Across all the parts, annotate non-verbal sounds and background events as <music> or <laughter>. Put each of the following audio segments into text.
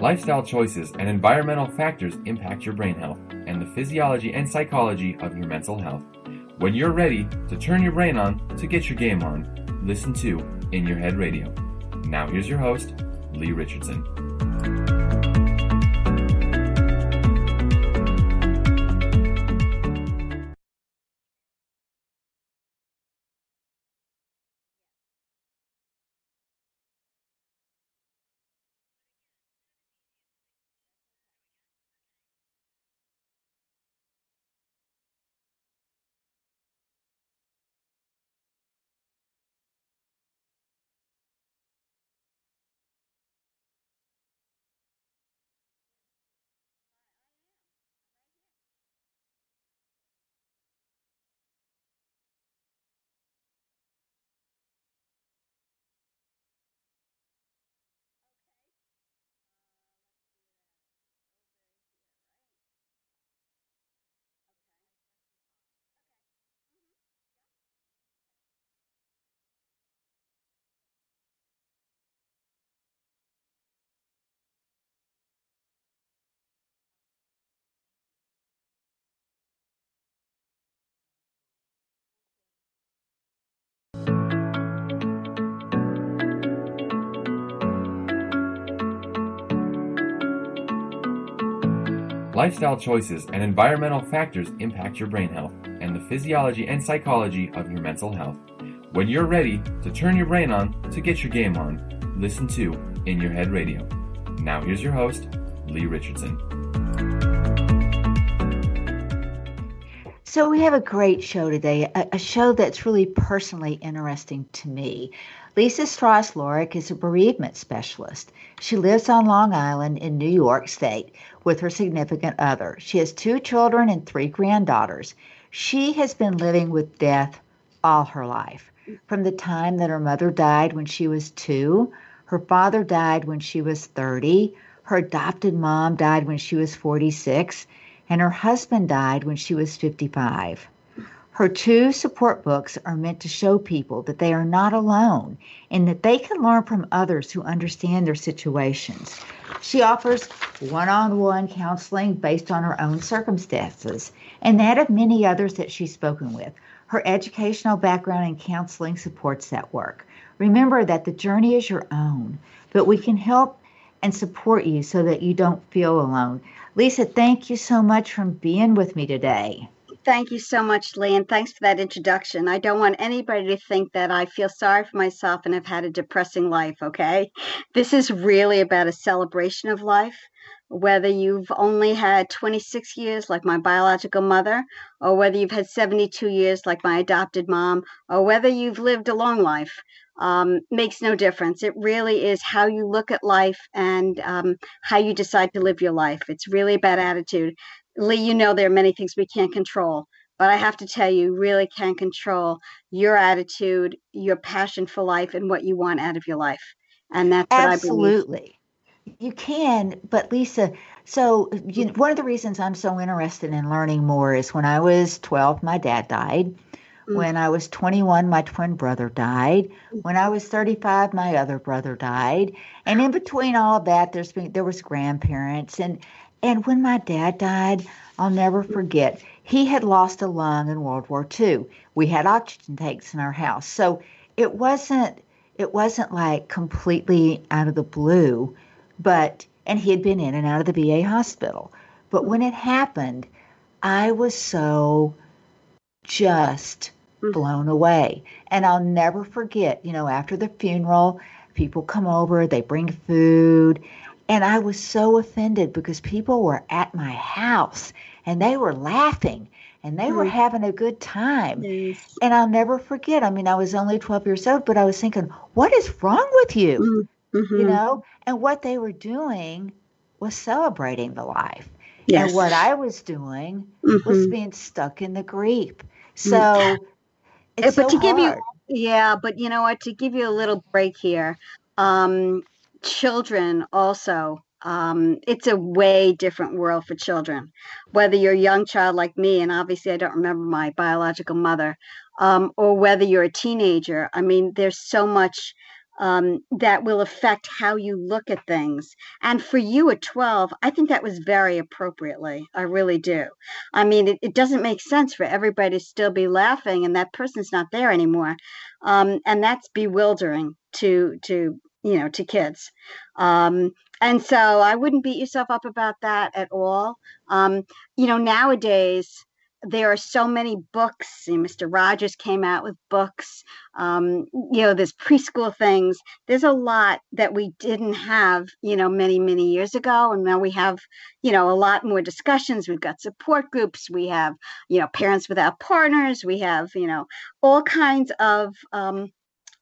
Lifestyle choices and environmental factors impact your brain health and the physiology and psychology of your mental health. When you're ready to turn your brain on to get your game on, listen to In Your Head Radio. Now, here's your host, Lee Richardson. Lifestyle choices and environmental factors impact your brain health and the physiology and psychology of your mental health. When you're ready to turn your brain on to get your game on, listen to In Your Head Radio. Now, here's your host, Lee Richardson. So, we have a great show today, a, a show that's really personally interesting to me. Lisa Strauss Lorick is a bereavement specialist. She lives on Long Island in New York State with her significant other. She has two children and three granddaughters. She has been living with death all her life. From the time that her mother died when she was two, her father died when she was 30, her adopted mom died when she was 46, and her husband died when she was 55. Her two support books are meant to show people that they are not alone and that they can learn from others who understand their situations. She offers one on one counseling based on her own circumstances and that of many others that she's spoken with. Her educational background in counseling supports that work. Remember that the journey is your own, but we can help and support you so that you don't feel alone. Lisa, thank you so much for being with me today. Thank you so much, Lee, and thanks for that introduction. I don't want anybody to think that I feel sorry for myself and have had a depressing life, okay? This is really about a celebration of life, whether you've only had 26 years, like my biological mother, or whether you've had 72 years, like my adopted mom, or whether you've lived a long life. Um, makes no difference. It really is how you look at life and um, how you decide to live your life. It's really about attitude. Lee, you know there are many things we can't control, but I have to tell you, really can control your attitude, your passion for life, and what you want out of your life. And that's absolutely. You can, but Lisa, so you one of the reasons I'm so interested in learning more is when I was 12, my dad died. Mm. When I was 21, my twin brother died. When I was 35, my other brother died. And in between all of that, there's been there was grandparents and and when my dad died, I'll never forget, he had lost a lung in World War II. We had oxygen tanks in our house. So it wasn't it wasn't like completely out of the blue, but and he had been in and out of the VA hospital. But when it happened, I was so just mm. Blown away. And I'll never forget, you know, after the funeral, people come over, they bring food, and I was so offended because people were at my house and they were laughing and they were mm. having a good time. Yes. And I'll never forget. I mean, I was only 12 years old, but I was thinking, what is wrong with you? Mm-hmm. You know? And what they were doing was celebrating the life. Yes. And what I was doing mm-hmm. was being stuck in the grief. Mm. So it's but so to give you yeah, but you know what? To give you a little break here, um, children also um, it's a way different world for children whether you're a young child like me and obviously i don't remember my biological mother um, or whether you're a teenager i mean there's so much um, that will affect how you look at things. And for you at 12, I think that was very appropriately. I really do. I mean, it, it doesn't make sense for everybody to still be laughing and that person's not there anymore. Um, and that's bewildering to, to, you know, to kids. Um, and so I wouldn't beat yourself up about that at all. Um, you know, nowadays, there are so many books. Mr. Rogers came out with books. Um, you know, there's preschool things. There's a lot that we didn't have, you know, many, many years ago. And now we have, you know, a lot more discussions. We've got support groups. We have, you know, parents without partners. We have, you know, all kinds of um,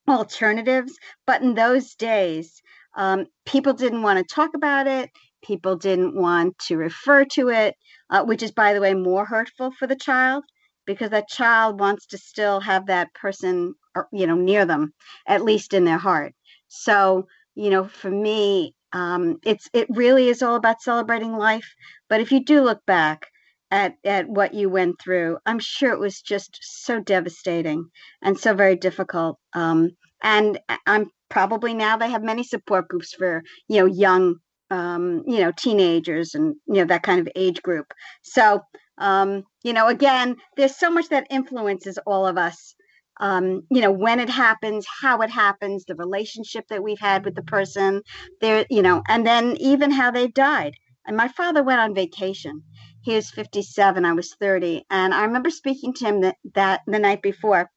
alternatives. But in those days, um, people didn't want to talk about it. People didn't want to refer to it uh, which is, by the way, more hurtful for the child because that child wants to still have that person, uh, you know, near them, at least in their heart. So, you know, for me, um, it's it really is all about celebrating life. But if you do look back at at what you went through, I'm sure it was just so devastating and so very difficult. Um, and I'm probably now they have many support groups for you know young um, you know, teenagers and, you know, that kind of age group. So, um, you know, again, there's so much that influences all of us. Um, you know, when it happens, how it happens, the relationship that we've had with the person, there, you know, and then even how they died. And my father went on vacation. He was 57, I was 30. And I remember speaking to him that, that the night before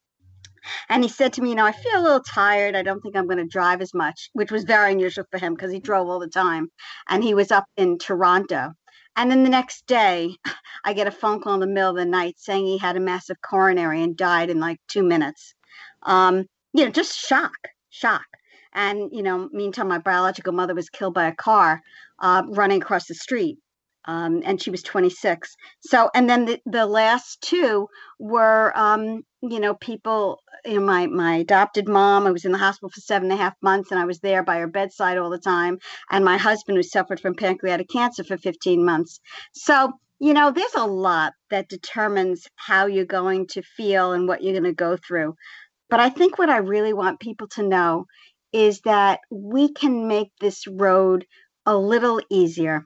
and he said to me, You know, I feel a little tired. I don't think I'm going to drive as much, which was very unusual for him because he drove all the time. And he was up in Toronto. And then the next day, <laughs> I get a phone call in the middle of the night saying he had a massive coronary and died in like two minutes. Um, you know, just shock, shock. And, you know, meantime, my biological mother was killed by a car uh, running across the street um, and she was 26. So, and then the, the last two were, um, you know, people, you know, my, my adopted mom, I was in the hospital for seven and a half months and I was there by her bedside all the time. And my husband who suffered from pancreatic cancer for 15 months. So, you know, there's a lot that determines how you're going to feel and what you're going to go through. But I think what I really want people to know is that we can make this road a little easier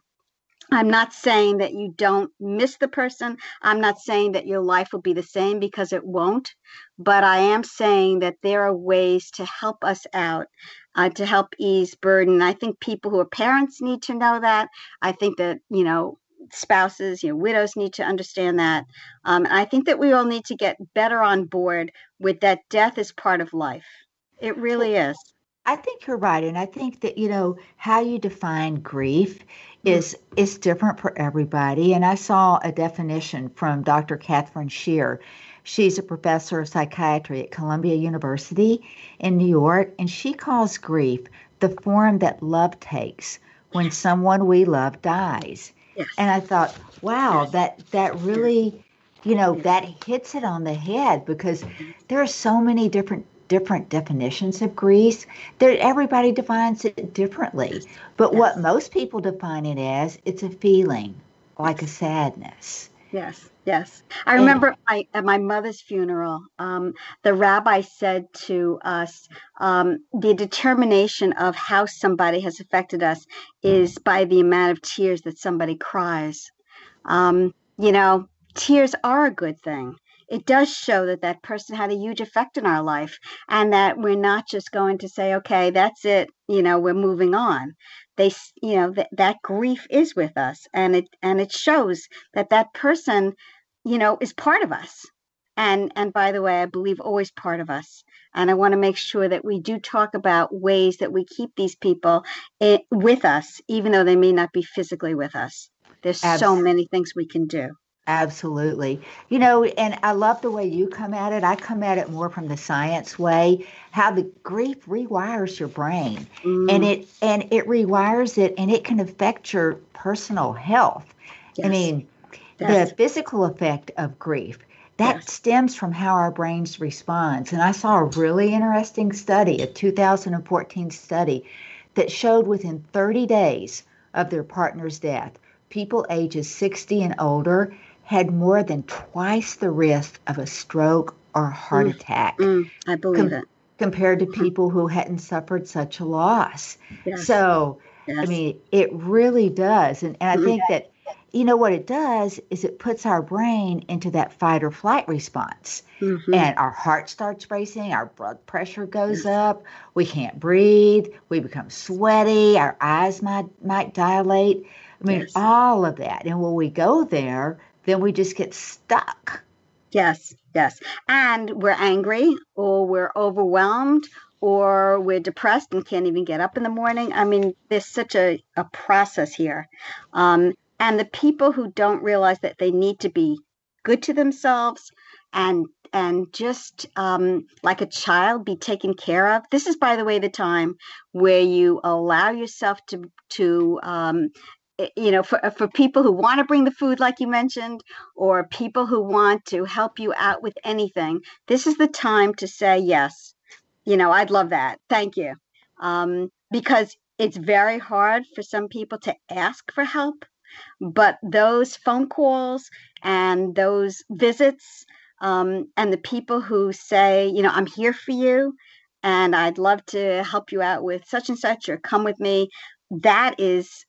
I'm not saying that you don't miss the person. I'm not saying that your life will be the same because it won't. But I am saying that there are ways to help us out, uh, to help ease burden. I think people who are parents need to know that. I think that, you know, spouses, you know, widows need to understand that. Um, I think that we all need to get better on board with that death is part of life. It really is. I think you're right. And I think that, you know, how you define grief is is different for everybody. And I saw a definition from Dr. Katherine Shear. She's a professor of psychiatry at Columbia University in New York, and she calls grief the form that love takes when someone we love dies. Yes. And I thought, wow, that that really, you know, that hits it on the head because mm-hmm. there are so many different different definitions of grief. There, everybody defines it differently. But yes. what most people define it as, it's a feeling, like a sadness. Yes, yes. I remember and, my, at my mother's funeral, um, the rabbi said to us, um, the determination of how somebody has affected us is by the amount of tears that somebody cries. Um, you know, tears are a good thing it does show that that person had a huge effect in our life and that we're not just going to say okay that's it you know we're moving on. They you know that that grief is with us and it and it shows that that person you know is part of us. And and by the way i believe always part of us. And i want to make sure that we do talk about ways that we keep these people with us even though they may not be physically with us. There's Absolutely. so many things we can do Absolutely. You know, and I love the way you come at it. I come at it more from the science way, how the grief rewires your brain. Mm. And it and it rewires it and it can affect your personal health. Yes. I mean, the physical effect of grief that yes. stems from how our brains responds. And I saw a really interesting study, a 2014 study that showed within 30 days of their partner's death, people ages 60 and older had more than twice the risk of a stroke or heart mm, attack. Mm, I believe com- it. compared to people who hadn't suffered such a loss. Yes. So, Yes. I mean, it really does. And, and I Mhm. think that, you know, what it does is it puts our brain into that fight or flight response. Mhm. And our heart starts racing, our blood pressure goes up, we can't breathe, we become sweaty, our eyes might, might dilate. I mean, Yes. all of that. And when we go there, then we just get stuck. Yes, yes. And we're angry or we're overwhelmed or we're depressed and can't even get up in the morning. I mean, there's such a, a process here. Um, and the people who don't realize that they need to be good to themselves and and just um, like a child be taken care of. This is, by the way, the time where you allow yourself to to um, you know for for people who want to bring the food, like you mentioned, or people who want to help you out with anything. This is the time to say yes. You know, I'd love that. Thank you, um, because it's very hard for some people to ask for help, but those phone calls and those visits um, and the people who say, you know, I'm here for you and I'd love to help you out with such and such or come with me, that is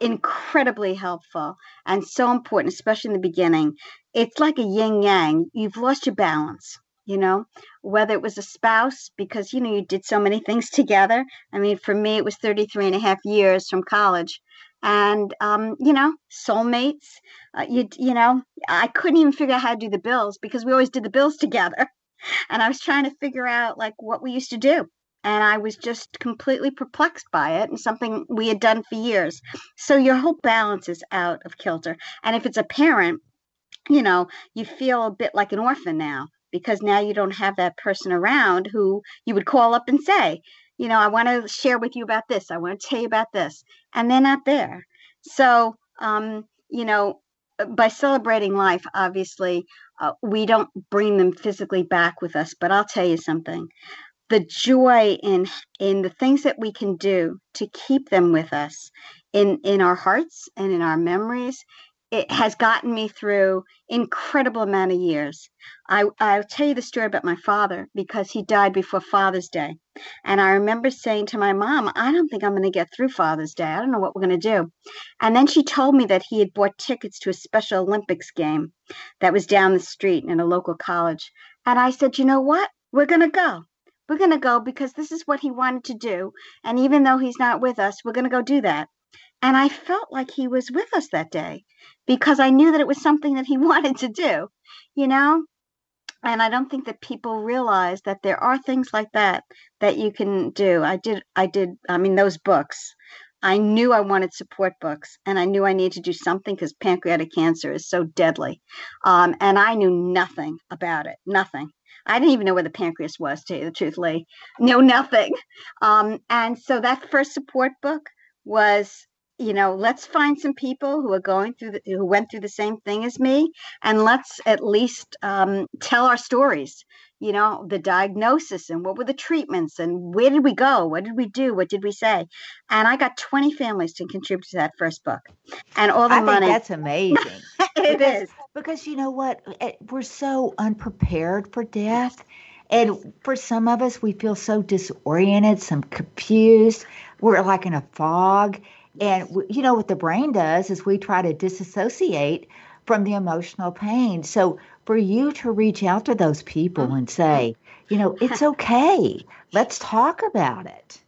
incredibly helpful and so important, especially in the beginning. It's like a yin yang. You've lost your balance, you know, whether it was a spouse, because, you know, you did so many things together. I mean, for me, it was 33 and a half years from college. And, um, you know, soulmates, uh, you, you know, I couldn't even figure out how to do the bills because we always did the bills together. <laughs> And I was trying to figure out like what we used to do. And I was just completely perplexed by it and something we had done for years. So your whole balance is out of kilter. And if it's a parent, you know, you feel a bit like an orphan now because now you don't have that person around who you would call up and say, you know, I want to share with you about this. I want to tell you about this. And they're not there. So, um, you know, by celebrating life, obviously, uh, we don't bring them physically back with us. But I'll tell you something the joy in in the things that we can do to keep them with us in in our hearts and in our memories. It has gotten me through incredible amount of years. I i'll tell you the story about my father because he died before father's day. And i remember saying to my mom i don't think i'm going to get through father's day. I don't know what we're going to do. And then she told me that he had bought tickets to a special olympics game that was down the street in a local college. And i said you know what? We're going to go we're going to go because this is what he wanted to do. And even though he's not with us, we're going to go do that. And I felt like he was with us that day because I knew that it was something that he <laughs> wanted to do, you know? And I don't think that people realize that there are things like that that you can do. I did, I did, I mean, those books. I knew I wanted support books and I knew I needed to do something because pancreatic cancer is so deadly. Um, and I knew nothing about it, nothing. I didn't even know where the pancreas was, to tell you the truth, Lee. No, nothing. Um, and so that first support book was, you know, let's find some people who are going through the, who went through the same thing as me, and let's at least um, tell our stories. You know, the diagnosis and what were the treatments and where did we go? What did we do? What did we say? And I got 20 families to contribute to that first book, and all the I money. think that's amazing. <laughs> it is. Because you know what? We're so unprepared for death. And for some of us, we feel so disoriented, some confused. We're like in a fog. And, you know, what the brain does is we try to disassociate from the emotional pain. So for you to reach out to those people uh-huh. and say, you know, it's <laughs> okay, let's talk about it.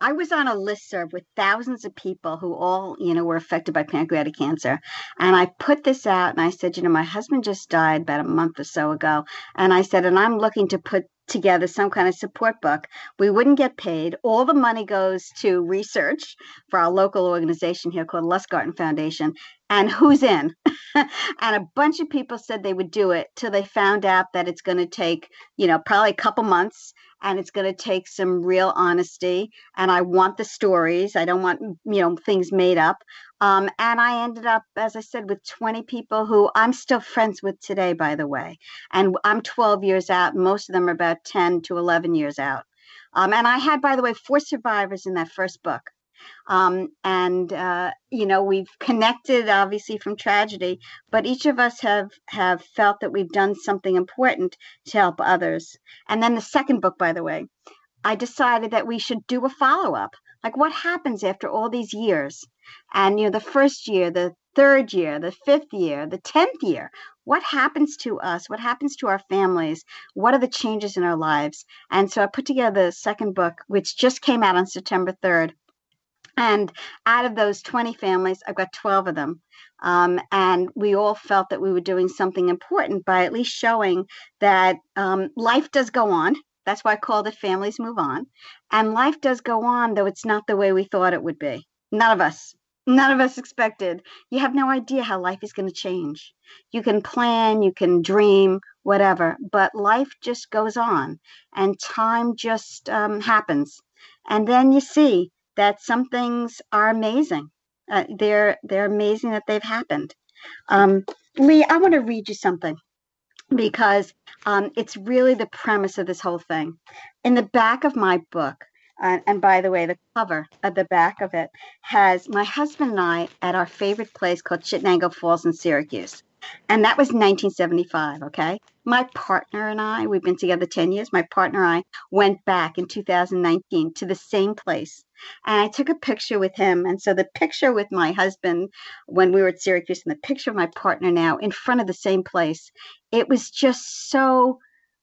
I was on a listserv with thousands of people who all, you know, were affected by pancreatic cancer. And I put this out and I said, you know, my husband just died about a month or so ago. And I said, and I'm looking to put together some kind of support book. We wouldn't get paid. All the money goes to research for our local organization here called Lustgarten Foundation. And who's in? <laughs> and a bunch of people said they would do it till they found out that it's going to take, you know, probably a couple months and it's going to take some real honesty and i want the stories i don't want you know things made up. Um, and i ended up as i said with 20 people who i'm still friends with today by the way. And i'm 12 years out most of them are about 10 to 11 years out. Um, and i had by the way four survivors in that first book Um, and uh, you know, we've connected obviously from tragedy, but each of us have have felt that we've done something important to help others. And then the second book, by the way, I decided that we should do a follow up. Like, what happens after all these years? And you know, the first year, the third year, the fifth year, the tenth year. What happens to us? What happens to our families? What are the changes in our lives? And so I put together the second book, which just came out on September 3rd. And out of those 20 families, I've got 12 of them. Um, and we all felt that we were doing something important by at least showing that um, life does go on. That's why I called it Families Move On. And life does go on, though it's not the way we thought it would be. None of us, none of us expected. You have no idea how life is going to change. You can plan, you can dream, whatever, but life just goes on and time just um, happens. And then you see that some things are amazing. Uh, they're they're amazing that they've happened. Um, Lee, I want to read you something because um, it's really the premise of this whole thing. In the back of my book, uh, and by the way, the cover at the back of it has my husband and I at our favorite place called Chittenango Falls in Syracuse. And that was 1975, okay? My partner and I, we've been together 10 years. My partner and I went back in 2019 to the same place. And I took a picture with him. And so the picture with my husband when we were at Syracuse and the picture of my partner now in front of the same place, it was just so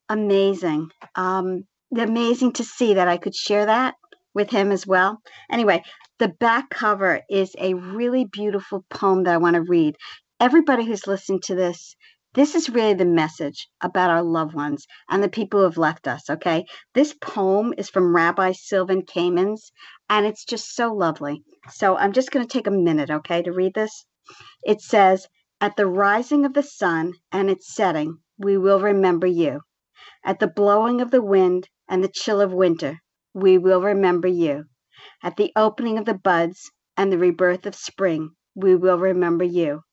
amazing. Um, amazing to see that I could share that with him as well. Anyway, the back cover is a really beautiful poem that I want to read. Everybody who's listening to this, this is really the message about our loved ones and the people who have left us, okay? This poem is from Rabbi Sylvan Kamens, and it's just so lovely. So I'm just going to take a minute, okay, to read this. It says, At the rising of the sun and its setting, we will remember you. At the blowing of the wind and the chill of winter, we will remember you. At the opening of the buds and the rebirth of spring, we will remember you.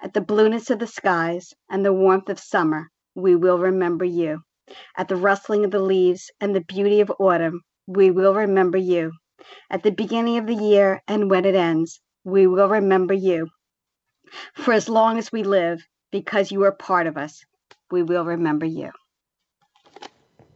At the blueness of the skies and the warmth of summer, we will remember you. At the rustling of the leaves and the beauty of autumn, we will remember you. At the beginning of the year and when it ends, we will remember you. For as long as we live, because you are part of us, we will remember you.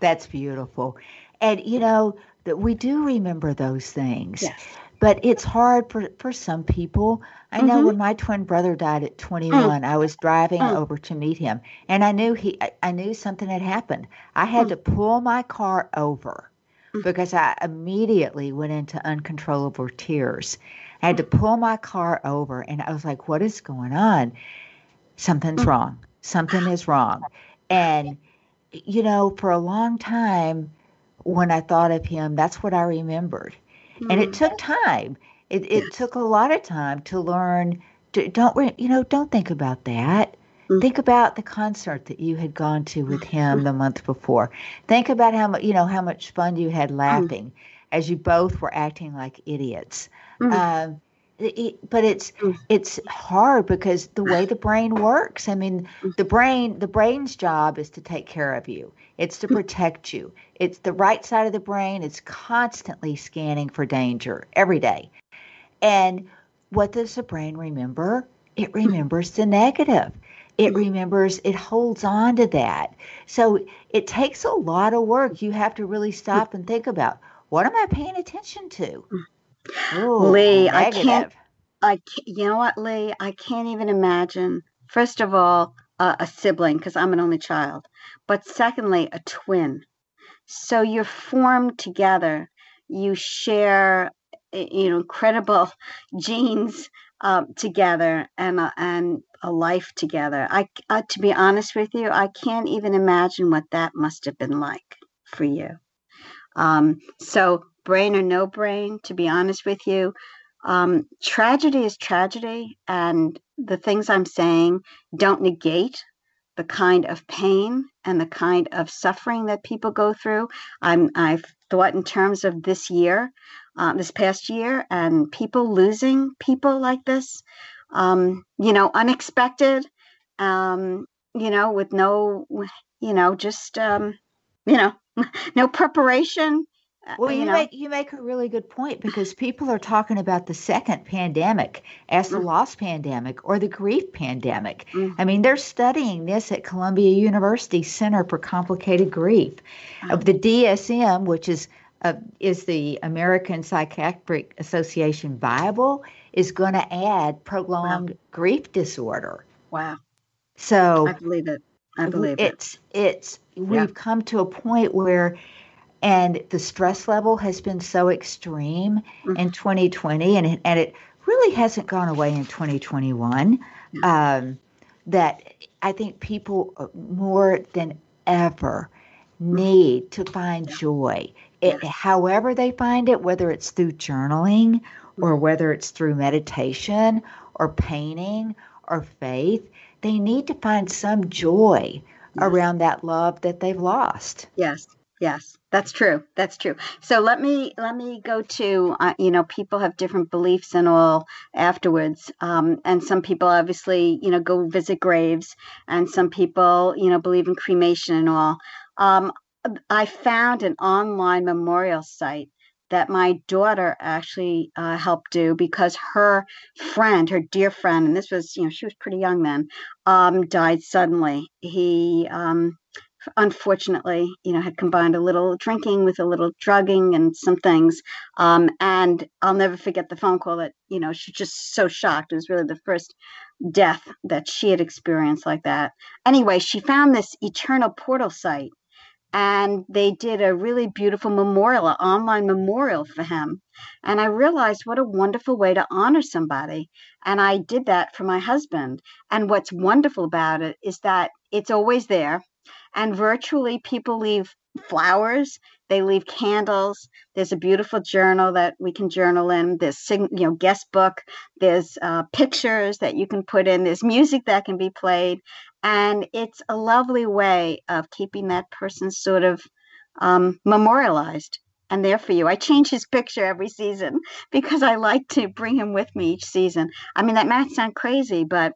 That's beautiful. And you know, that we do remember those things. Yes. But it's hard for, for some people. I know Mhm. when my twin brother died at 21, I was driving Mm. over to meet him and I knew he I- I knew something had happened. I had Mm. to pull my car over Mm. because I immediately went into uncontrollable tears. I had to Mm. pull my car over and I was like, what is going on? Something's Mm. wrong. Something is wrong. And you know, for a long time when I thought of him, that's what I remembered. And it Mm. took time. It it Yes. took a lot of time to learn to don't you know, don't think about that. Mm. Think about the concert that you had gone to with him the <laughs> month before. Think about how much you know how much fun you had laughing as you both were acting like idiots. Um, but it's it's hard because the way the brain works. I mean, the brain the brain's job is to take care of you. It's to protect you. It's the right side of the brain. It's constantly scanning for danger every day. And what does the brain remember? It hmm. remembers the negative. It hmm. remembers, it holds on to that. So it takes a lot of work. You have to really hmm. stop and think about what am I paying attention to? Ooh, Lee, I can't- negative. I you know what, Lee? I can't even imagine. First of all, uh, a sibling because I'm an only child, but secondly, a twin. So you're formed together. You share, you know, incredible <laughs> genes um, together and a, and a life together. I, uh, to be honest with you, I can't even imagine what that must have been like for you. Um, so brain or no brain, to be honest with you, um, tragedy is tragedy, and the things I'm saying don't negate the kind of pain and the kind of suffering that people go through. I'm I've thought in terms of this year, uh, this past year, and people losing people like this. Um, you know, unexpected. Um, you know, with no, you know, just um, you know, <laughs> no preparation. Well, you, you know. make you make a really good point because people are talking about the second pandemic as the mm-hmm. loss pandemic or the grief pandemic. Mm-hmm. I mean, they're studying this at Columbia University Center for Complicated Grief. Of oh. the DSM, which is uh, is the American Psychiatric Association Bible, is going to add prolonged wow. grief disorder. Wow. So I believe it. I believe it's, it. It's it's we've come to a point where and the stress level has been so extreme mm-hmm. in 2020 and it, and it really hasn't gone away in 2021 um, that I think people uh, more than ever mm-hmm. need to find joy. It, however they find it, whether it's through journaling or mm-hmm. whether it's through meditation or painting or faith, they need to find some joy around that love that they've lost. Yes. Yes, that's true. That's true. So let me let me go to uh, you know people have different beliefs and all afterwards, um, and some people obviously you know go visit graves, and some people you know believe in cremation and all. Um, I found an online memorial site that my daughter actually uh, helped do because her friend, her dear friend, and this was, you know, she was pretty young then, um, died suddenly. He um, unfortunately, you know, had combined a little drinking with a little drugging and some things. Um, and I'll never forget the phone call that, you know, she just so shocked. It was really the first death that she had experienced like that. Anyway, she found this eternal portal site and they did a really beautiful memorial, an online memorial for him. And I realized what a wonderful way to honor somebody. And I did that for my husband. And what's wonderful about it is that it's always there. And virtually, people leave flowers, they leave candles. There's a beautiful journal that we can journal in. There's you know guest book. There's uh, pictures that you can put in. There's music that can be played, and it's a lovely way of keeping that person sort of um, memorialized and there for you. I change his picture every season <laughs> because I like to bring him with me each season. I mean, that might sound crazy, but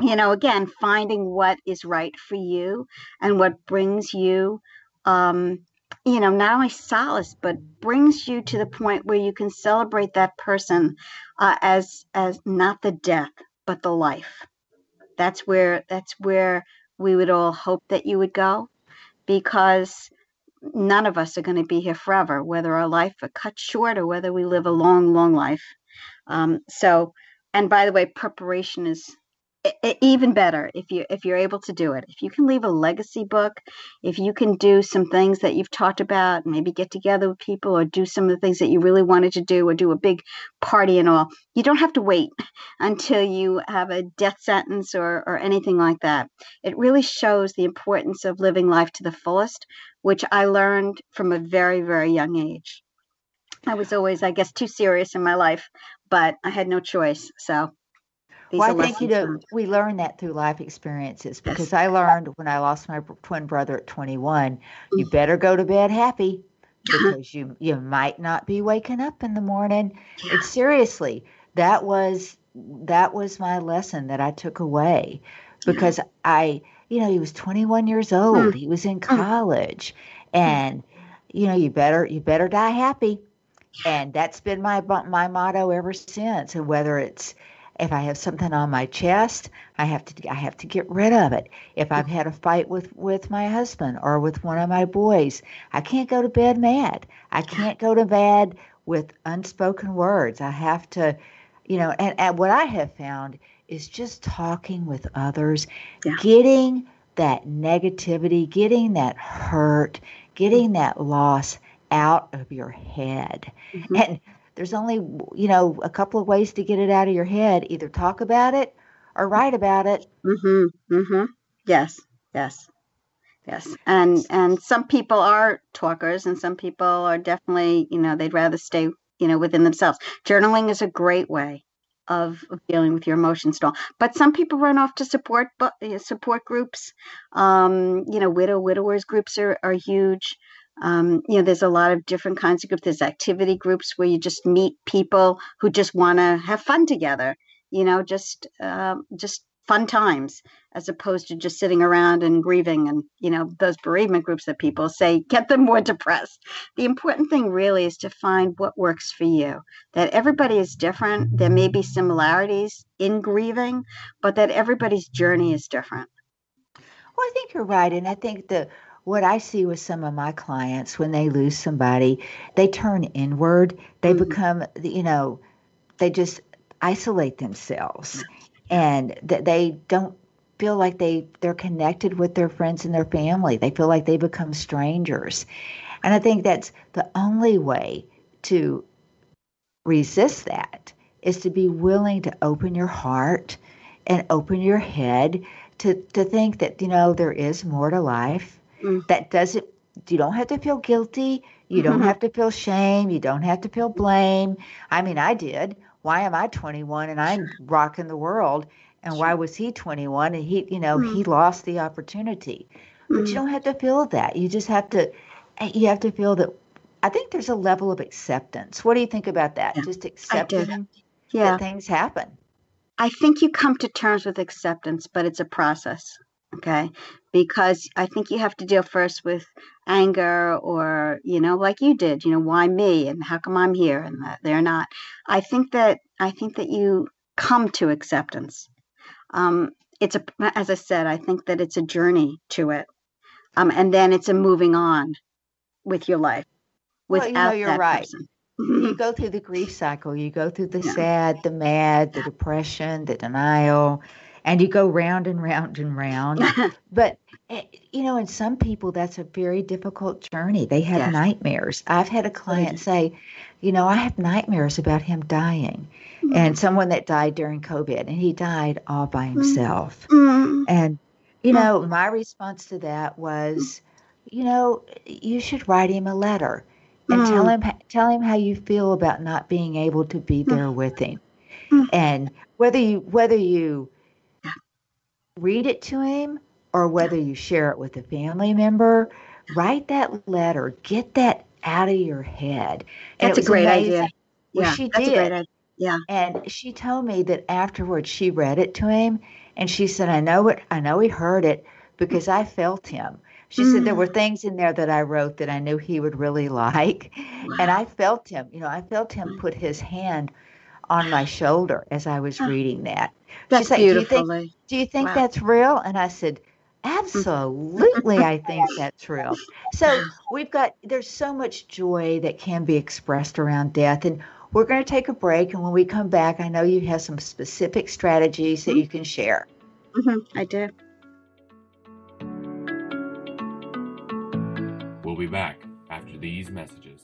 you know, again, finding what is right for you and what brings you, um, you know, not only solace but brings you to the point where you can celebrate that person uh, as as not the death but the life. That's where that's where we would all hope that you would go, because none of us are going to be here forever, whether our life are cut short or whether we live a long, long life. Um, so, and by the way, preparation is even better if you if you're able to do it. If you can leave a legacy book if you can do some things that you've talked about maybe get together with people or do some of the things that you really wanted to do or do a big party and all you don't have to wait until you have a death sentence or or anything like that. It really shows the importance of living life to the fullest which i learned from a very very young age. I was always i guess too serious in my life but i had no choice so well, I think you know we learn that through life experiences because yes. I learned when I lost my twin brother at 21, you mm. better go to bed happy <laughs> because you you might not be waking up in the morning. Yeah. It's seriously that was that was my lesson that I took away because yeah. I you know he was 21 years old. Mm. He was in mm. college mm. and you know you better you better die happy. And that's been my my motto ever since and whether it's if I have something on my chest, I have to I have to get rid of it. If I've had a fight with with my husband or with one of my boys, I can't go to bed mad. I can't go to bed with unspoken words. I have to, you know, and, and what I have found is just talking with others, yeah. getting that negativity, getting that hurt, getting that loss out of your head. Mm-hmm. And there's only you know a couple of ways to get it out of your head either talk about it or write about it Mm-hmm. Mm-hmm. yes yes yes and and some people are talkers and some people are definitely you know they'd rather stay you know within themselves journaling is a great way of, dealing with your emotions and all. But some people run off to support but support groups. Um, you know, widow widowers groups are, are huge. Um, you know, there's a lot of different kinds of groups. There's activity groups where you just meet people who just want to have fun together. You know, just uh, just fun times as opposed to just sitting around and grieving and you know those bereavement groups that people say get them more <laughs> depressed the important thing really is to find what works for you that everybody is different there may be similarities in grieving but that everybody's journey is different well i think you're right and i think the what I see with some of my clients when they lose somebody, they turn inward. They mm-hmm. become, you know, they just isolate themselves and that they don't feel like they they're connected with their friends and their family. They feel like they become strangers. And I think that's the only way to resist that is to be willing to open your heart and open your head to to think that you know there is more to life. Mm. That doesn't you don't have to feel guilty. You don't mm-hmm. have to feel shame. You don't have to feel blame. I mean, I did. Why am I 21 and I'm rocking the world? and why was he 21 and he you know mm-hmm. he lost the opportunity but mm-hmm. you don't have to feel that you just have to eh, you have to feel that i think there's a level of acceptance what do you think about that yeah, just accepting yeah. that things happen i think you come to terms with acceptance but it's a process okay because i think you have to deal first with anger or you know like you did you know why me and how come i'm here and that they're not i think that i think that you come to acceptance um, it's a as I said, I think that it's a journey to it, um, and then it's a moving on with your life. Without well, you know, you're right. Person. You go through the grief cycle. You go through the yeah. sad, the mad, the depression, the denial, and you go round and round and round. <laughs> but eh, you know, in some people, that's a very difficult journey. They have yes. nightmares. I've had a client say, you know, I have nightmares about him dying and someone that died during COVID, and he died all by mm-hmm. himself. Mm-hmm. And, you know, my response to that was, you know, you should write him a letter and mm. tell him tell him how you feel about not being able to be there mm. with him. Mm. And whether you whether you read it to him or whether you share it with a family member, write that letter, get that out of your head. And that's a great amazing. idea. Well, yeah, she did. Yeah. And she told me that afterwards she read it to him and she said, I know it, I know he heard it because I felt him. She mm. said there were mm. things in there that I wrote that I knew he would really <laughs> like. Wow. And I felt him, you know, I felt him put his hand on my shoulder as I was reading that. That's She's beautiful. do you think, do you think wow. that's real? And I said, Absolutely, I think that's real. So we've got, there's so much joy that can be expressed around death. And we're going to take a break, and when we come back, I know you have some specific strategies that mm-hmm. you can share. Mm-hmm, I do. We'll be back after these messages.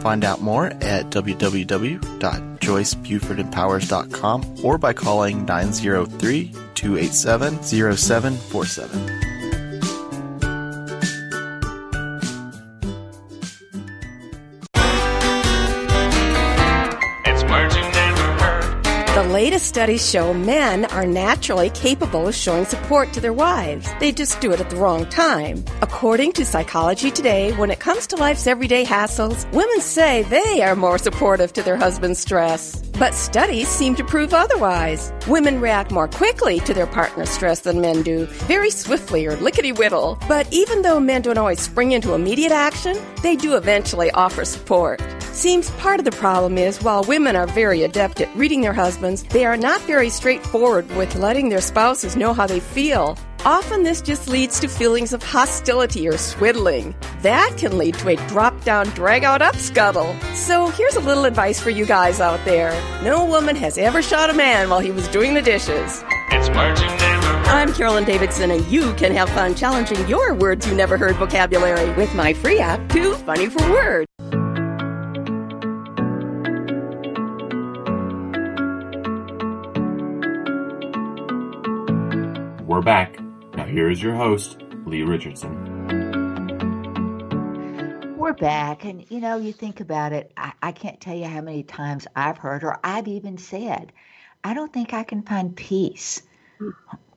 Find out more at www.joycebufordempowers.com or by calling 903 287 0747. Latest studies show men are naturally capable of showing support to their wives. They just do it at the wrong time. According to Psychology Today, when it comes to life's everyday hassles, women say they are more supportive to their husband's stress. But studies seem to prove otherwise. Women react more quickly to their partner's stress than men do, very swiftly or lickety whittle. But even though men don't always spring into immediate action, they do eventually offer support. Seems part of the problem is while women are very adept at reading their husbands, they are not very straightforward with letting their spouses know how they feel. Often this just leads to feelings of hostility or swiddling. That can lead to a drop down, drag out up scuttle. So here's a little advice for you guys out there. No woman has ever shot a man while he was doing the dishes. It's words you never heard. I'm Carolyn Davidson, and you can have fun challenging your words you never heard vocabulary with my free app, Too Funny for Words. We're back. Now, here is your host, Lee Richardson. We're back. And, you know, you think about it, I, I can't tell you how many times I've heard or I've even said, I don't think I can find peace,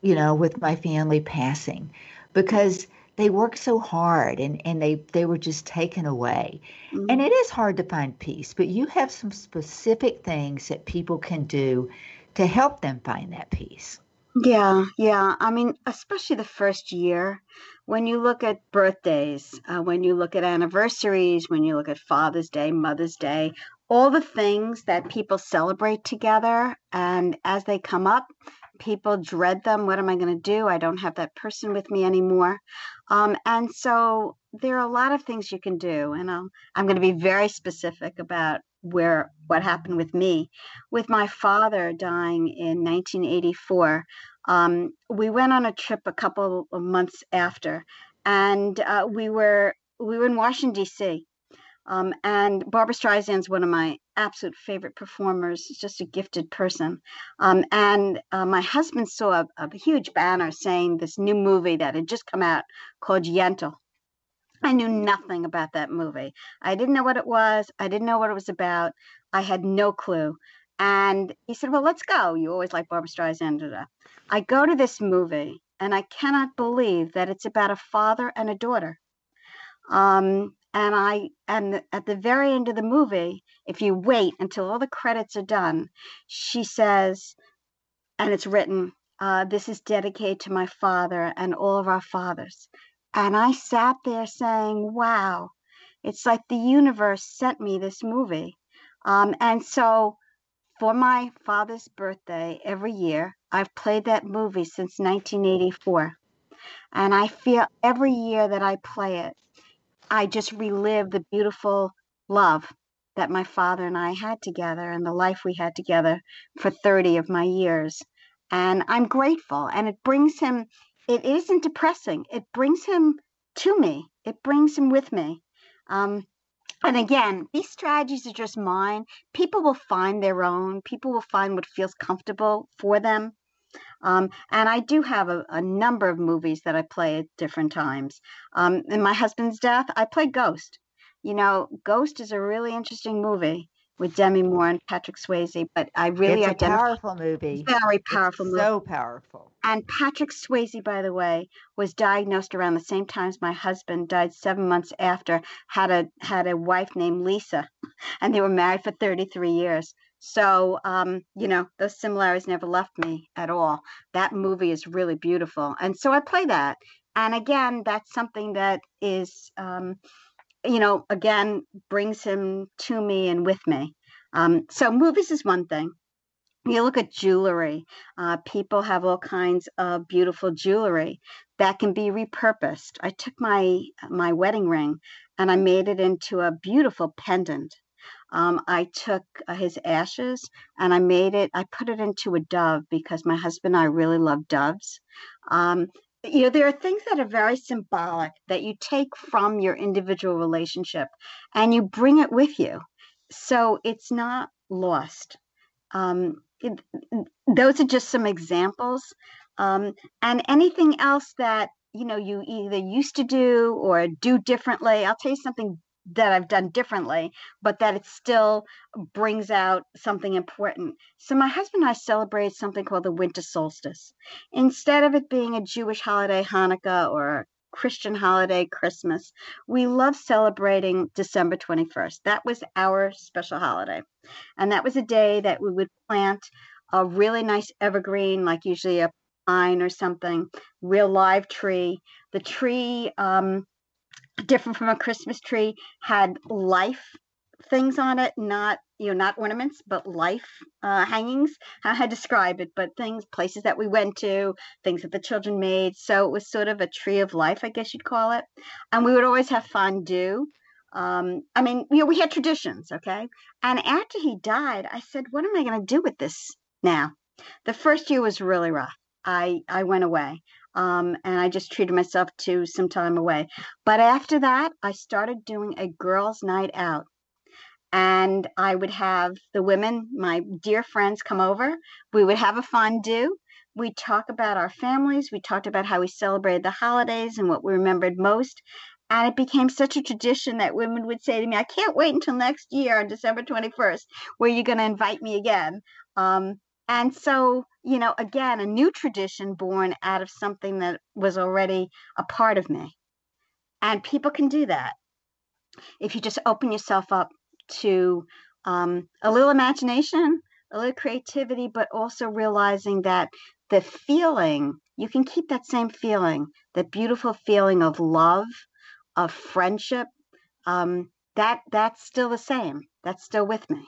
you know, with my family passing because they worked so hard and, and they, they were just taken away. Mm-hmm. And it is hard to find peace, but you have some specific things that people can do to help them find that peace. Yeah, yeah. I mean, especially the first year, when you look at birthdays, uh, when you look at anniversaries, when you look at Father's Day, Mother's Day, all the things that people celebrate together, and as they come up, people dread them. What am I going to do? I don't have that person with me anymore. Um, and so there are a lot of things you can do, and I'll, I'm going to be very specific about where what happened with me. With my father dying in 1984 um, we went on a trip a couple of months after and uh, we were we were in washington d.c um, and barbra streisand's one of my absolute favorite performers just a gifted person um, and uh, my husband saw a, a huge banner saying this new movie that had just come out called yentl I knew nothing about that movie. I didn't know what it was. I didn't know what it was about. I had no clue. And he said, Well, let's go. You always like Barbra Streisand. I go to this movie and I cannot believe that it's about a father and a daughter. Um, and I and at the very end of the movie, if you wait until all the credits are done, she says, and it's written, uh, this is dedicated to my father and all of our fathers. And I sat there saying, wow, it's like the universe sent me this movie. Um, and so for my father's birthday every year, I've played that movie since 1984. And I feel every year that I play it, I just relive the beautiful love that my father and I had together and the life we had together for 30 of my years. And I'm grateful. And it brings him it isn't depressing. It brings him to me. It brings him with me. Um, and again, these strategies are just mine. People will find their own. People will find what feels comfortable for them. Um, and I do have a, a, number of movies that I play at different times. Um, in my husband's death, I play Ghost. You know, Ghost is a really interesting movie with Demi Moore and Patrick Swayze, but I really it's a powerful movie. Very powerful it's movie. So powerful. And Patrick Swayze, by the way, was diagnosed around the same time as my husband died seven months after. had a had a wife named Lisa, <laughs> and they were married for 33 years. So, um, you know, those similarities never left me at all. That movie is really beautiful, and so I play that. And again, that's something that is. Um, you know, again, brings him to me and with me. Um, so movies is one thing. You look at jewelry. Uh, people have all kinds of beautiful jewelry that can be repurposed. I took my my wedding ring and I made it into a beautiful pendant. Um, I took uh, his ashes and I made it. I put it into a dove because my husband and I really love doves. Um, you know there are things that are very symbolic that you take from your individual relationship and you bring it with you. So it's not lost. Um, it, those are just some examples. Um, and anything else that you know you either used to do or do differently i'll tell you something that I've done differently, but that it still brings out something important. So my husband and I celebrate something called the winter solstice. Instead of it being a Jewish holiday, Hanukkah, or a Christian holiday, Christmas, we love celebrating December 21st. That was our special holiday. And that was a day that we would plant a really nice evergreen, like usually a pine or something, real live tree. The tree um, different from a Christmas tree, had life things on it, not you know not ornaments, but life uh, hangings. How I describe it, but things, places that we went to, things that the children made. So it was sort of a tree of life, I guess you'd call it. And we would always have fondue. Um, I mean, you know, we had traditions, okay. And after he died, I said, "What am I going to do with this now?" The first year was really rough. I I went away. Um, and I just treated myself to some time away. But after that, I started doing a girls' night out. And I would have the women, my dear friends, come over. We would have a fondue. we talk about our families. We talked about how we celebrated the holidays and what we remembered most. And it became such a tradition that women would say to me, I can't wait until next year on December 21st, where you're going to invite me again. Um, and so, you know, again, a new tradition born out of something that was already a part of me. And people can do that if you just open yourself up to um, a little imagination, a little creativity, but also realizing that the feeling, you can keep that same feeling, that beautiful feeling of love, of friendship. Um, that that's still the same. That's still with me.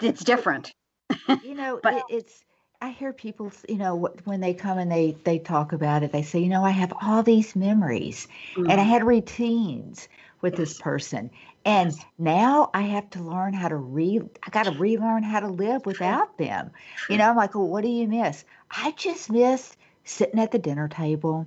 It's different. You know, but, it, it's I hear people, you know, when they come and they they talk about it, they say, you know, I have all these memories, mm-hmm. and I had routines with yes. this person, and yes. now I have to learn how to re. I got to relearn how to live without them. You know, I'm like, well, what do you miss? I just miss sitting at the dinner table.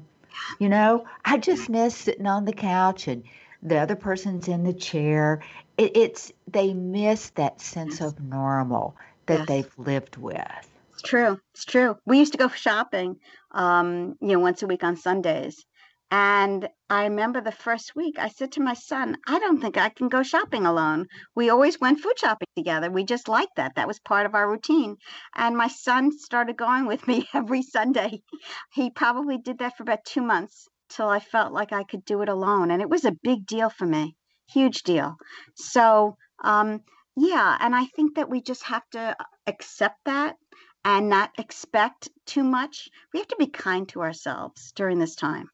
You know, I just miss sitting on the couch and the other person's in the chair. It, it's they miss that sense of normal that yes. they've lived with. It's true. It's true. We used to go shopping, um, you know, once a week on Sundays. And I remember the first week I said to my son, I don't think I can go shopping alone. We always went food shopping together. We just liked that. That was part of our routine. And my son started going with me <laughs> every Sunday. He probably did that for about two months till I felt like I could do it alone. And it was a big deal for me, huge deal. So, um, yeah, and I think that we just have to accept that and not expect too much. We have to be kind to ourselves during this time.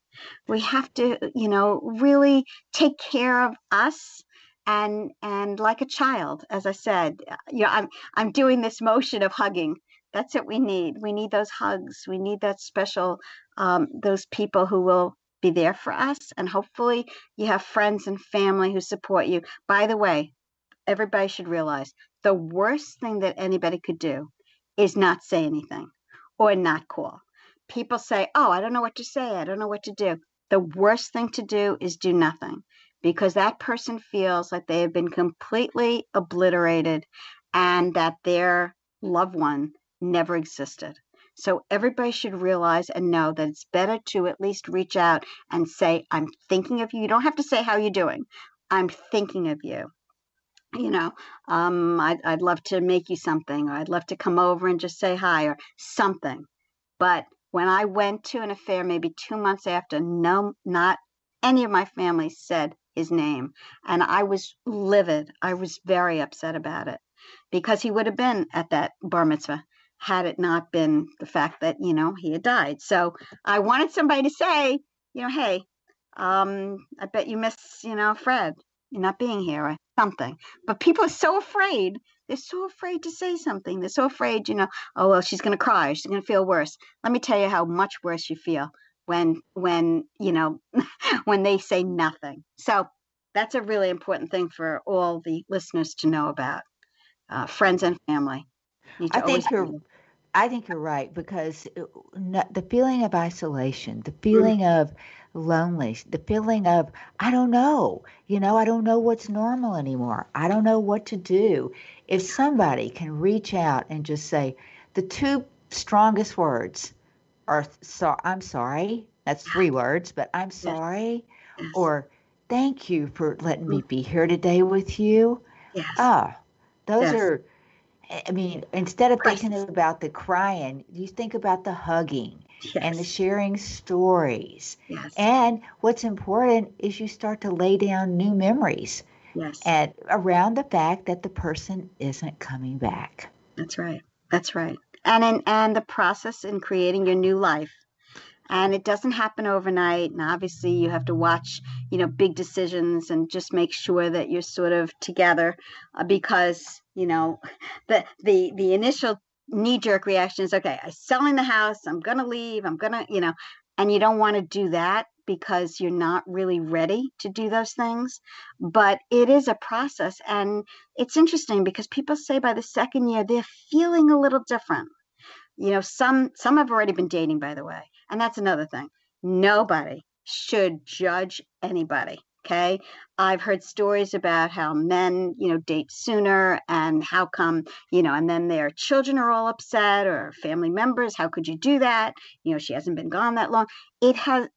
We have to, you know, really take care of us and and like a child, as I said, uh, you know, I'm I'm doing this motion of hugging. That's what we need. We need those hugs. We need that special um, those people who will be there for us, and hopefully you have friends and family who support you. By the way, everybody should realize the worst thing that anybody could do is not say anything or not call. People say, Oh, I don't know what to say. I don't know what to do. The worst thing to do is do nothing because that person feels like they have been completely obliterated and that their loved one never existed. So everybody should realize and know that it's better to at least reach out and say, I'm thinking of you. You don't have to say how you're doing. I'm thinking of you you know, um, I'd, I'd love to make you something, or I'd love to come over and just say hi, or something. But when I went to an affair, maybe two months after, no, not any of my family said his name. And I was livid. I was very upset about it because he would have been at that bar mitzvah had it not been the fact that, you know, he had died. So I wanted somebody to say, you know, hey, um, I bet you miss, you know, Fred not being here or something. But people are so afraid. They're so afraid to say something. They're so afraid, you know, oh well, she's gonna cry, she's gonna feel worse. Let me tell you how much worse you feel when when, you know, <laughs> when they say nothing. So that's a really important thing for all the listeners to know about. Uh, friends and family. I think you're I think you're right because uh, the feeling of isolation, the feeling mm-hmm. of lonely, the feeling of, I don't know, you know, I don't know what's normal anymore. I don't know what to do. If somebody can reach out and just say, the two strongest words are, so, I'm sorry, that's three <sighs> words, but I'm sorry, yes. or thank you for letting me be here today with you. Yes. Ah, those yes. are, I mean, instead of thinking about the crying, you think about the hugging yes. and the sharing stories. Yes. And what's important is you start to lay down new memories. Yes. And around the fact that the person isn't coming back. That's right. That's right. And in and the process in creating your new life. And it doesn't happen overnight. And obviously you have to watch, you know, big decisions and just make sure that you're sort of together uh, because, you know, <laughs> the the the initial knee jerk reaction is okay, I'm selling the house, I'm to leave, I'm to, you know, and you don't want to do that because you're not really ready to do those things. But it is a process. And it's interesting because people say by the second year, they're feeling a little different. You know, some some have already been dating, by the way. And that's another thing. Nobody should judge anybody Okay. I've heard stories about how men, you know, date sooner and how come, you know, and then their children are all upset or family members. How could you do that? You know, she hasn't been gone that long. It has,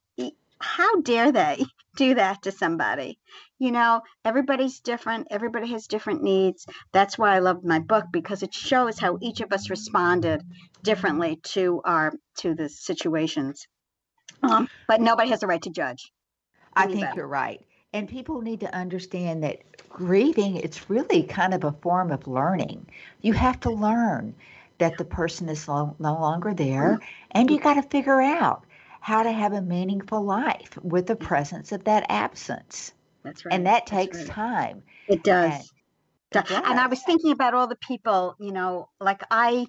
how dare they <laughs> do that to somebody? You know, everybody's different. Everybody has different needs. That's why I love my book because it shows how each of us responded differently to our, to the situations. Um, but nobody has a right to judge. I think you're right and people need to understand that grieving it's really kind of a form of learning you have to learn that the person is no, no longer there and you got to figure out how to have a meaningful life with the presence of that absence that's right. and that takes right. time. It does. And, it does and i was thinking about all the people you know like i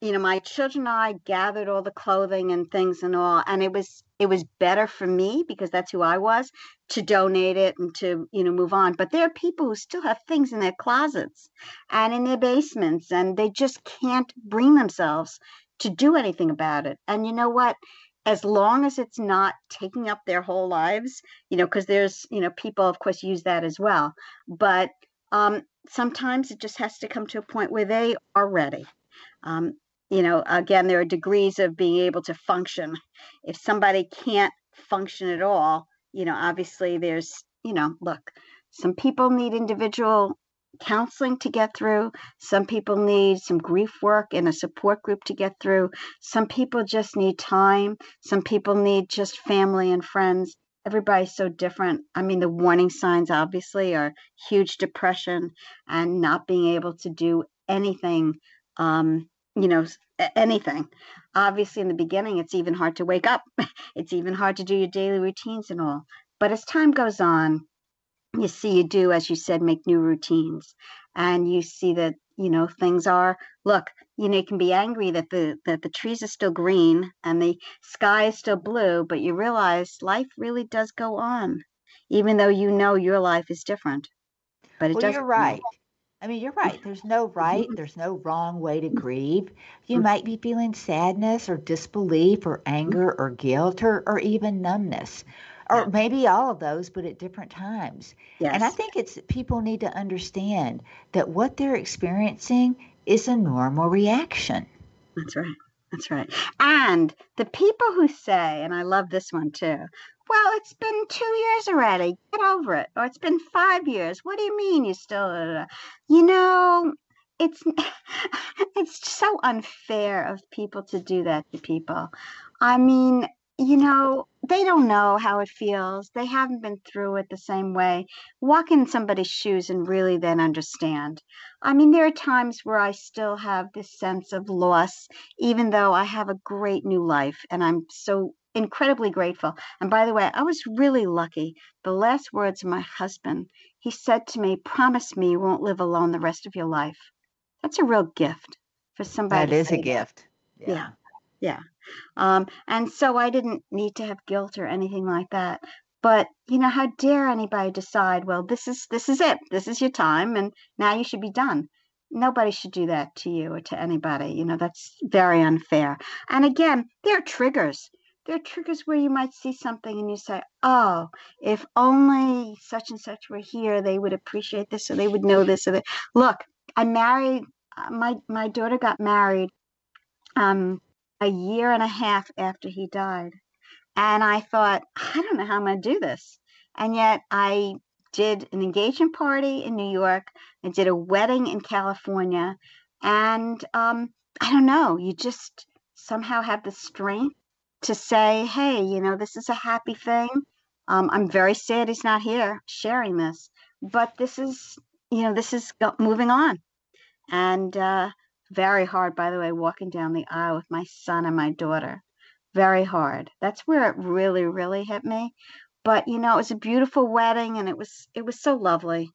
you know my children and i gathered all the clothing and things and all and it was it was better for me because that's who i was to donate it and to you know move on. But there are people who still have things in their closets and in their basements and they just can't bring themselves to do anything about it. And you know what as long as it's not taking up their whole lives you know because there's you know people of course use that as well but um sometimes it just has to come to a point where they are ready um, you know, again, there are degrees of being able to function. If somebody can't function at all, you know, obviously there's, you know, look, some people need individual counseling to get through. Some people need some grief work in a support group to get through. Some people just need time. Some people need just family and friends. Everybody's so different. I mean, the warning signs obviously are huge depression and not being able to do anything um, you know anything obviously in the beginning it's even hard to wake up <laughs> it's even hard to do your daily routines and all but as time goes on you see you do as you said make new routines. And you see that you know things are look you know you can be angry that the that the trees are still green and the sky is still blue but you realize life really does go on even though you know your life is different. But it well, does you're right. I mean, you're right. There's no right, mm-hmm. there's no wrong way to mm-hmm. grieve. You mm-hmm. might be feeling sadness or disbelief or anger or guilt or, or even numbness, or maybe all of those, but at different times. Yes. And I think it's people need to understand that what they're experiencing is a normal reaction. That's right. That's right. And the people who say, and I love this one too, well, it's been two years already. Get over it. Or it's been five years. What do you mean you still? da, da, da?" You know, it's <laughs> it's so unfair of people to do that to people. I mean, you know, they don't know how it feels. They haven't been through it the same way. Walk in somebody's shoes and really then understand. I mean, there are times where I still have this sense of loss, even though I have a great new life and I'm so incredibly grateful. And by the way, I was really lucky. The last words of my husband, he said to me, Promise me you won't live alone the rest of your life. That's a real gift for somebody That is a gift. Yeah. Yeah. Um, and so I didn't need to have guilt or anything like that. But you know, how dare anybody decide, well, this is this is it. This is your time and now you should be done. Nobody should do that to you or to anybody. You know, that's very unfair. And again, there are triggers. There are triggers where you might see something and you say, oh, if only such and such were here, they would appreciate this or they would know this or that. Look, I married uh, my my daughter got married um a year and a half after he died. And I thought, I don't know how I'm going to do this. And yet I did an engagement party in New York. I did a wedding in California. And um, I don't know, you just somehow have the strength to say, hey, you know, this is a happy thing. Um, I'm very sad he's not here sharing this, but this is, you know, this is moving on. And uh, very hard, by the way, walking down the aisle with my son and my daughter. Very hard. That's where it really, really hit me. But you know, it was a beautiful wedding, and it was it was so lovely.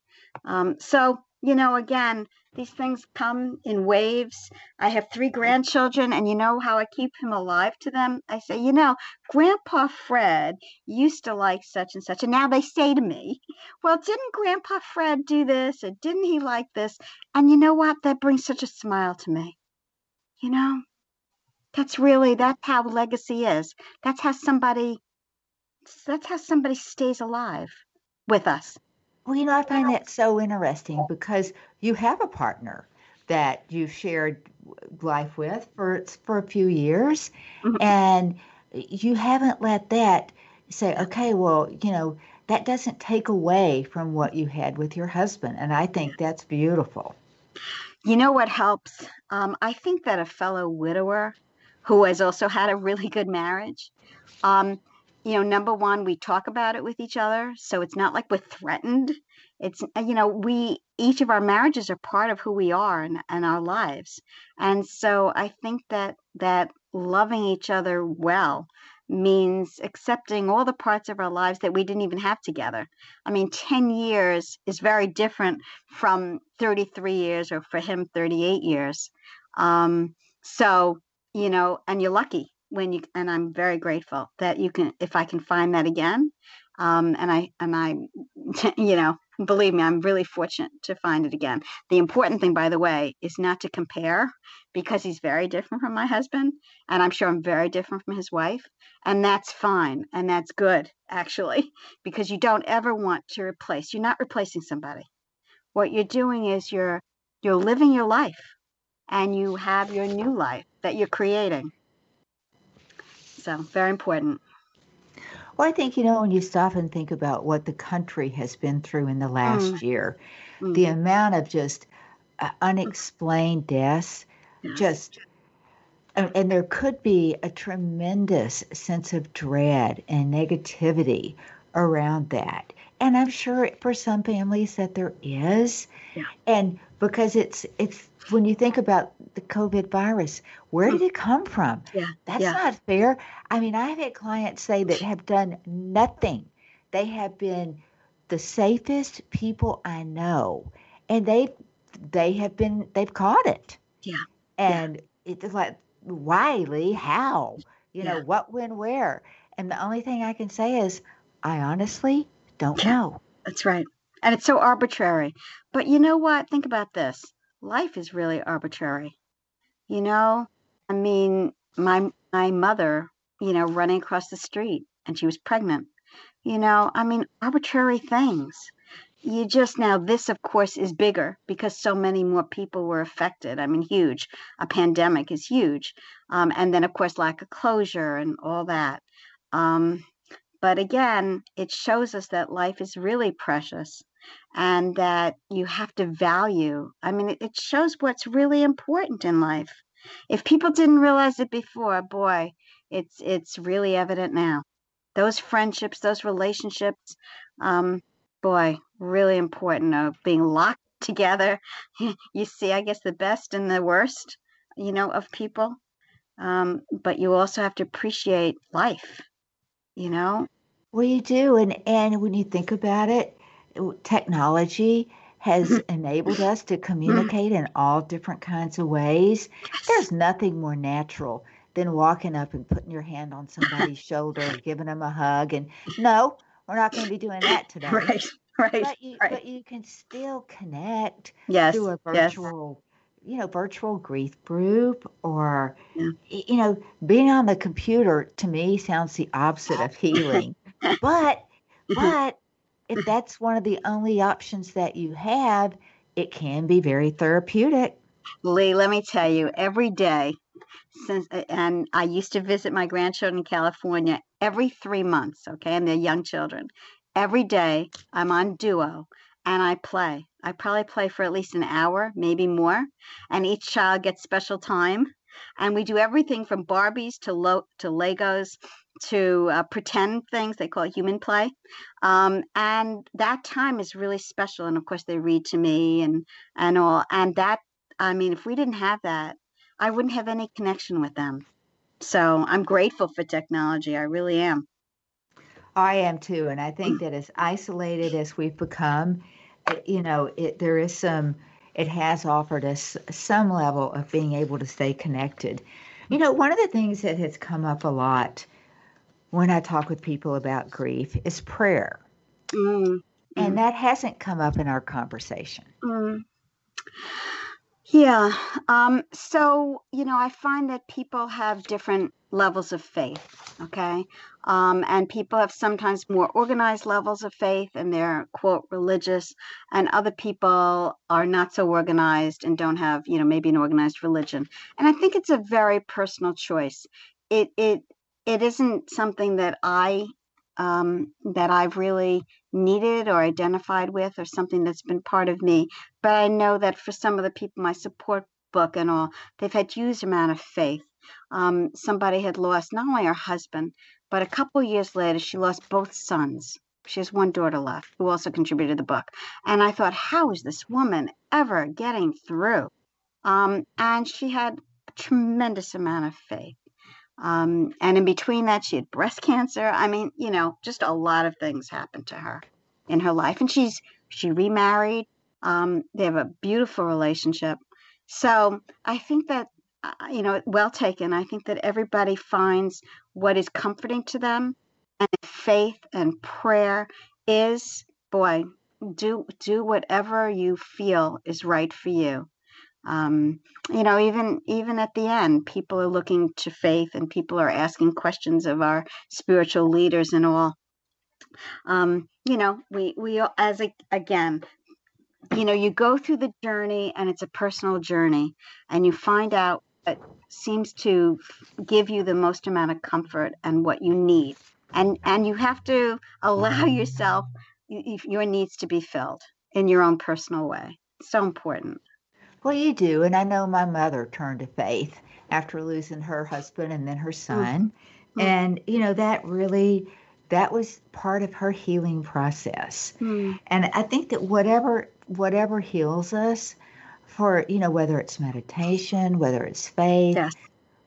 Um, so you know, again, these things come in waves. I have three grandchildren, and you know how I keep him alive to them. I say, you know, Grandpa Fred used to like such and such, and now they say to me, well, didn't Grandpa Fred do this, or didn't he like this? And you know what? That brings such a smile to me. You know, that's really that's how legacy is. That's how somebody that's how somebody stays alive. with us. Well, you know, I find that so interesting because you have a partner that you've shared life with for for a few years, mm-hmm. and you haven't let that say, okay, well, you know, that doesn't take away from what you had with your husband, and I think that's beautiful. You know what helps? Um, I think that a fellow widower who has also had a really good marriage. Um, you know, number one, we talk about it with each other, so it's not like we're threatened. It's you know, we each of our marriages are part of who we are and, and our lives, and so I think that that loving each other well means accepting all the parts of our lives that we didn't even have together. I mean, 10 years is very different from 33 years or for him 38 years. Um, so you know, and you're lucky when you and I'm very grateful that you can if I can find that again. Um, and I and I, <laughs> you know, believe me, I'm really fortunate to find it again. The important thing, by the way, is not to compare because he's very different from my husband, and I'm sure I'm very different from his wife, and that's fine and that's good actually <laughs> because you don't ever want to replace. You're not replacing somebody. What you're doing is you're you're living your life and you have your new life that you're creating. So, very important. Well, I think, you know, when you stop and think about what the country has been through in the last mm. year, mm. the amount of just uh, unexplained deaths, yes. just, and, and there could be a tremendous sense of dread and negativity around that. And I'm sure for some families that there is. Yeah. And because it's it's when you think about the COVID virus, where did mm. it come from? Yeah, That's yeah. not fair. I mean, I've had clients say that have done nothing. They have been the safest people I know, and they they have been they've caught it. Yeah. And yeah. it's like why, Lee? How? You know, what, when, where? And the only thing I can say is, I honestly don't know. That's right. And it's so arbitrary. But you know what? Think about this life is really arbitrary. You know, I mean, my my mother, you know, running across the street and she was pregnant. You know, I mean, arbitrary things. You just now, this of course is bigger because so many more people were affected. I mean, huge. A pandemic is huge. Um, and then, of course, lack of closure and all that. Um, but again, it shows us that life is really precious and that you have to value. I mean, it, shows what's really important in life. If people didn't realize it before, boy, it's it's really evident now. Those friendships, those relationships, um, boy, really important of being locked <laughs> together. you see, I guess, the best and the worst, you know, of people. Um, but you also have to appreciate life, you know. Well, you do, and and when you think about it, technology has mm-hmm. enabled us to communicate in all different kinds of ways. There's nothing more natural than walking up and putting your hand on <laughs> somebody's shoulder and giving them a hug. And no, we're not going to be doing that <laughs> today. Right, right, but you, right. But you can still connect yes, through a virtual. You know, virtual grief group or, yeah. you know, being on the computer to me sounds the opposite of healing. <laughs> but, mm-hmm. but if that's one of the only options that you have, it can be very therapeutic. Lee, let me tell you, every day since and I used to visit my grandchildren in California every 3 months, okay, and they're young children. Every day I'm on Duo and I play. I probably play for at least an hour, maybe more, and each child gets special time. And we do everything from Barbies to lo- to Legos to uh, pretend things. They call it human play. Um, and that time is really special. And of course, they read to me and, and all. And that, I mean, if we didn't have that, I wouldn't have any connection with them. So I'm grateful for technology. I really am. I am too. And I think that as isolated as we've become, you know, it, there is some, it has offered us some level of being able to stay connected. You know, one of the things that has come up a lot when I talk with people about grief is prayer. Mm. And that hasn't come up in our conversation. Mm. Yeah. Um, so, you know, I find that people have different levels of faith. Okay. Um, and people have sometimes more organized levels of faith and they're, quote, religious. And other people are not so organized and don't have, you know, maybe an organized religion. And I think it's a very personal choice. It, it, it isn't something that I um, that I've really needed or identified with, or something that's been part of me. But I know that for some of the people, my support book and all, they've had huge amount of faith. Um, somebody had lost not only her husband, but a couple years later, she lost both sons. She has one daughter left who also contributed the book. And I thought, how is this woman ever getting through? Um, and she had a tremendous amount of faith. Um, and in between that, she had breast cancer. I mean, you know, just a lot of things happened to her in her life. And she's she remarried. Um, they have a beautiful relationship. So I think that you know, well taken. I think that everybody finds what is comforting to them, and faith and prayer is boy. Do do whatever you feel is right for you. Um, you know, even even at the end, people are looking to faith, and people are asking questions of our spiritual leaders and all. Um, you know, we we as a, again, you know, you go through the journey, and it's a personal journey, and you find out what seems to give you the most amount of comfort and what you need, and and you have to allow yourself your needs to be filled in your own personal way. So important. Well, you do. And I know my mother turned to faith after losing her husband and then her son. Mm-hmm. And, you know, that really that was part of her healing process. Mm. And I think that whatever whatever heals us for, you know, whether it's meditation, whether it's faith, yes.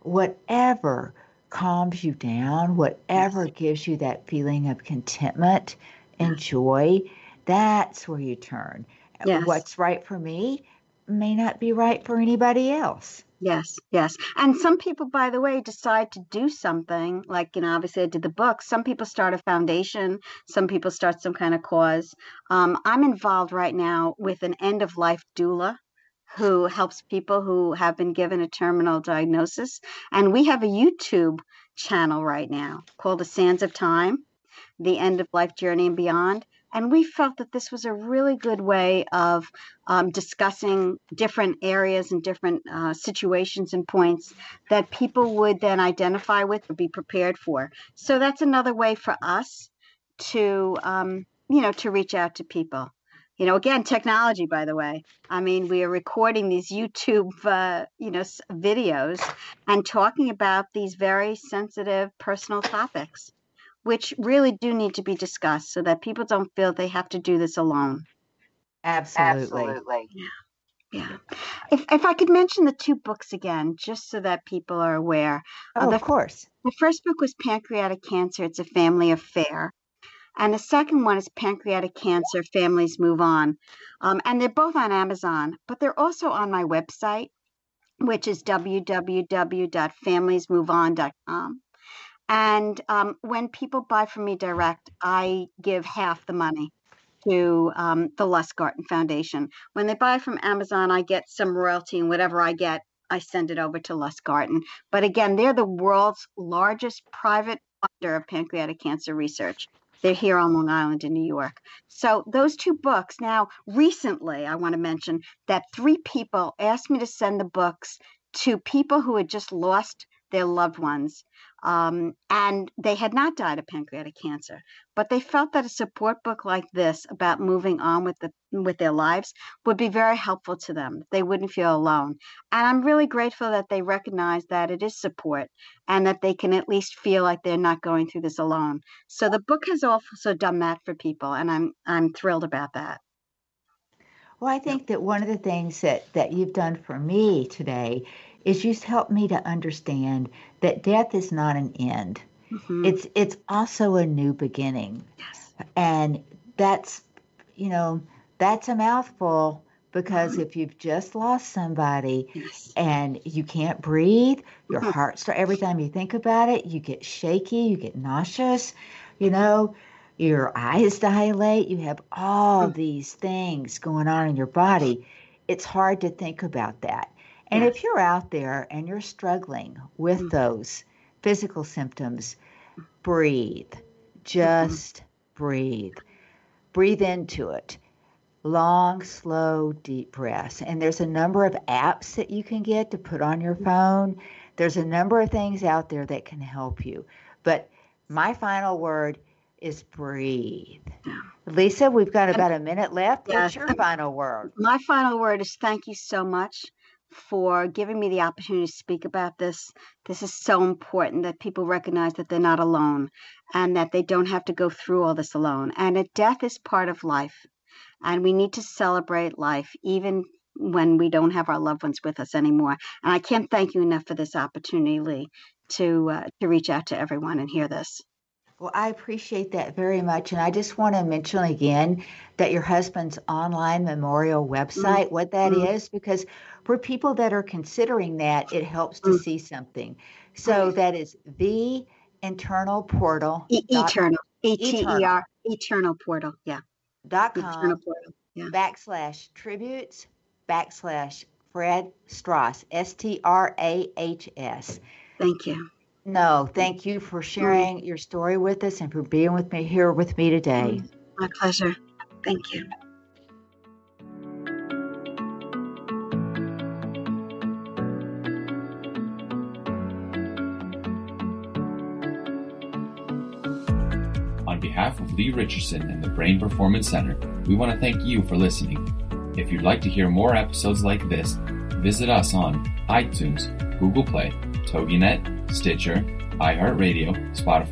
whatever calms you down, whatever yes. gives you that feeling of contentment and joy, that's where you turn. What's right for me may not be right for anybody else. Yes, yes. And some people, by the way, decide to do something like, you know, obviously I did the book. Some people start a foundation, some people start some kind of cause. Um, I'm involved right now with an end of life doula who helps people who have been given a terminal diagnosis. And we have a YouTube channel right now called The Sands of Time, The End of Life Journey and Beyond. And we felt that this was a really good way of um, discussing different areas and different uh, situations and points that people would then identify with or be prepared for. So that's another way for us to, um, you know, to reach out to people. You know, again, technology, by the way. I mean, we are recording these YouTube, uh, you know, videos and talking about these very sensitive personal topics which really do need to be discussed so that people don't feel they have to do this alone. Absolutely. Absolutely. Yeah. Yeah. If, if I could mention the two books again, just so that people are aware. Uh, oh, uh, the, of course. The first book was Pancreatic Cancer. It's a family affair. And the second one is Pancreatic Cancer Families Move On. Um, and they're both on Amazon, but they're also on my website, which is www.familiesmoveon.com. And um, when people buy from me direct, I give half the money to um, the Lustgarten Foundation. When they buy from Amazon, I get some royalty, and whatever I get, I send it over to Lustgarten. But again, they're the world's largest private funder of pancreatic cancer research. They're here on Long Island in New York. So those two books. Now, recently, I want to mention that three people asked me to send the books to people who had just lost their loved ones. Um, and they had not died of pancreatic cancer, but they felt that a support book like this about moving on with the with their lives would be very helpful to them. They wouldn't feel alone. And I'm really grateful that they recognize that it is support and that they can at least feel like they're not going through this alone. So the book has also done that for people, and I'm I'm thrilled about that. Well, I think that one of the things that, that you've done for me today is just helped me to understand that death is not an end. Mm-hmm. It's it's also a new beginning. Yes. And that's you know, that's a mouthful because mm-hmm. if you've just lost somebody yes. and you can't breathe, your mm-hmm. heart starts every time you think about it, you get shaky, you get nauseous, you know, your eyes dilate, you have all mm. these things going on in your body. It's hard to think about that. And if you're out there and you're struggling with mm-hmm. those physical symptoms, breathe. Just mm-hmm. breathe. Breathe into it. Long, slow, deep breaths. And there's a number of apps that you can get to put on your phone. There's a number of things out there that can help you. But my final word is breathe. Lisa, we've got about a minute left. What's your final word? My final word is thank you so much for giving me the opportunity to speak about this. This is so important that people recognize that they're not alone and that they don't have to go through all this alone. And that death is part of life. And we need to celebrate life even when we don't have our loved ones with us anymore. And I can't thank you enough for this opportunity, Lee, to uh, to reach out to everyone and hear this. Well, I appreciate that very much. And I just want to mention again that your husband's online memorial mm-hmm. website, mm-hmm. what that mm-hmm. is, because for people that are considering that, it helps to mm-hmm. see something. So that is the internal portal. E- eternal. E T E R. Eternal portal. Yeah. Dot com. Eternal portal. Yeah. Backslash tributes backslash Fred Strahs. S T R A H S. Thank you. No, thank you for sharing your story with us and for being with me here with me today. Mm, my pleasure. Thank you. On behalf of Lee Richardson and the Brain Performance Center, we want to thank you for listening. If you'd like to hear more episodes like this, visit us on iTunes, Google Play, TogiNet, Stitcher, iHeartRadio, Spotify,